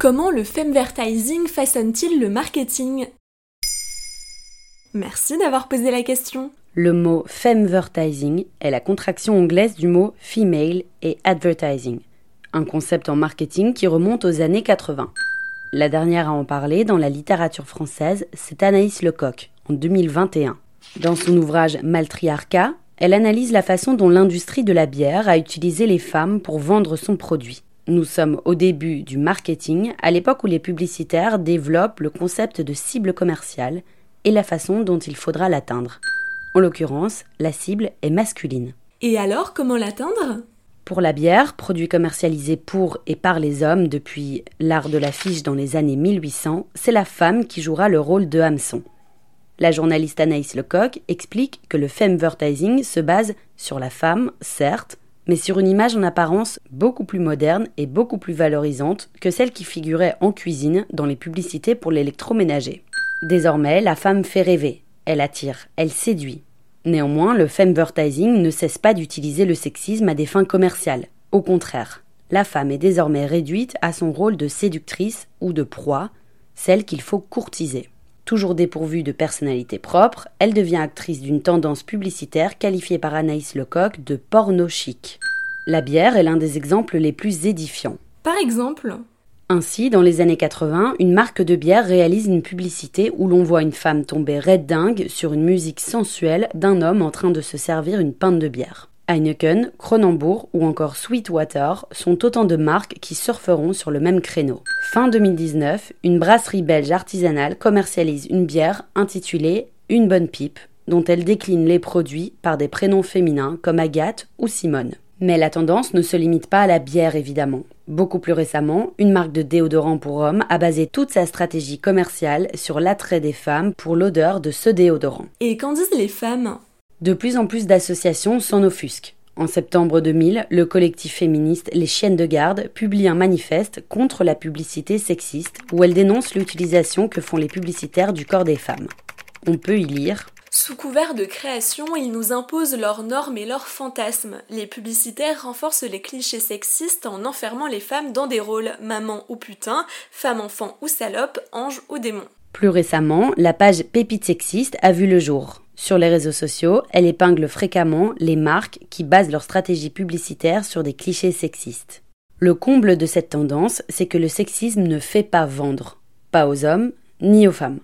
Comment le femvertising façonne-t-il le marketing Merci d'avoir posé la question. Le mot femvertising est la contraction anglaise du mot female et advertising, un concept en marketing qui remonte aux années 80. La dernière à en parler dans la littérature française, c'est Anaïs Lecoq, en 2021. Dans son ouvrage Maltriarcat, elle analyse la façon dont l'industrie de la bière a utilisé les femmes pour vendre son produit. Nous sommes au début du marketing, à l'époque où les publicitaires développent le concept de cible commerciale et la façon dont il faudra l'atteindre. En l'occurrence, la cible est masculine. Et alors, comment l'atteindre? Pour la bière, produit commercialisé pour et par les hommes depuis l'art de l'affiche dans les années 1800, c'est la femme qui jouera le rôle de hameçon. La journaliste Anaïs Lecoq explique que le femvertising se base sur la femme, certes, mais sur une image en apparence beaucoup plus moderne et beaucoup plus valorisante que celle qui figurait en cuisine dans les publicités pour l'électroménager. Désormais, la femme fait rêver, elle attire, elle séduit. Néanmoins, le femvertising ne cesse pas d'utiliser le sexisme à des fins commerciales. Au contraire, la femme est désormais réduite à son rôle de séductrice ou de proie, celle qu'il faut courtiser. Toujours dépourvue de personnalité propre, elle devient actrice d'une tendance publicitaire qualifiée par Anaïs Lecoq de porno chic. La bière est l'un des exemples les plus édifiants. Par exemple ainsi, dans les années 80, une marque de bière réalise une publicité où l'on voit une femme tomber red dingue sur une musique sensuelle d'un homme en train de se servir une pinte de bière. Heineken, Cronenbourg ou encore Sweetwater sont autant de marques qui surferont sur le même créneau. Fin 2019, une brasserie belge artisanale commercialise une bière intitulée Une bonne pipe, dont elle décline les produits par des prénoms féminins comme Agathe ou Simone. Mais la tendance ne se limite pas à la bière évidemment. Beaucoup plus récemment, une marque de déodorant pour hommes a basé toute sa stratégie commerciale sur l'attrait des femmes pour l'odeur de ce déodorant. Et qu'en disent les femmes? De plus en plus d'associations s'en offusquent. En septembre 2000, le collectif féministe Les Chiennes de Garde publie un manifeste contre la publicité sexiste où elle dénonce l'utilisation que font les publicitaires du corps des femmes. On peut y lire sous couvert de création, ils nous imposent leurs normes et leurs fantasmes. Les publicitaires renforcent les clichés sexistes en enfermant les femmes dans des rôles maman ou putain, femme enfant ou salope, ange ou démon. Plus récemment, la page Pépite sexiste a vu le jour. Sur les réseaux sociaux, elle épingle fréquemment les marques qui basent leur stratégie publicitaire sur des clichés sexistes. Le comble de cette tendance, c'est que le sexisme ne fait pas vendre, pas aux hommes ni aux femmes.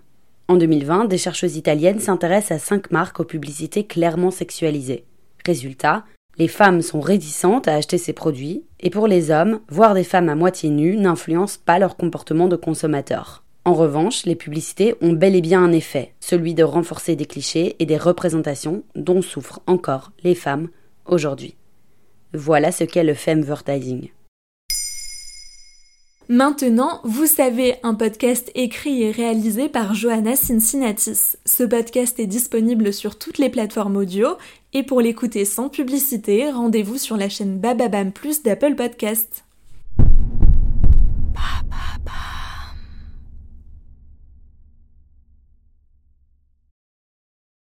En 2020, des chercheuses italiennes s'intéressent à cinq marques aux publicités clairement sexualisées. Résultat, les femmes sont réticentes à acheter ces produits, et pour les hommes, voir des femmes à moitié nues n'influence pas leur comportement de consommateur. En revanche, les publicités ont bel et bien un effet, celui de renforcer des clichés et des représentations dont souffrent encore les femmes aujourd'hui. Voilà ce qu'est le femvertising. Maintenant, vous savez, un podcast écrit et réalisé par Johanna Cincinnatis. Ce podcast est disponible sur toutes les plateformes audio et pour l'écouter sans publicité, rendez-vous sur la chaîne Bababam Plus d'Apple Podcast.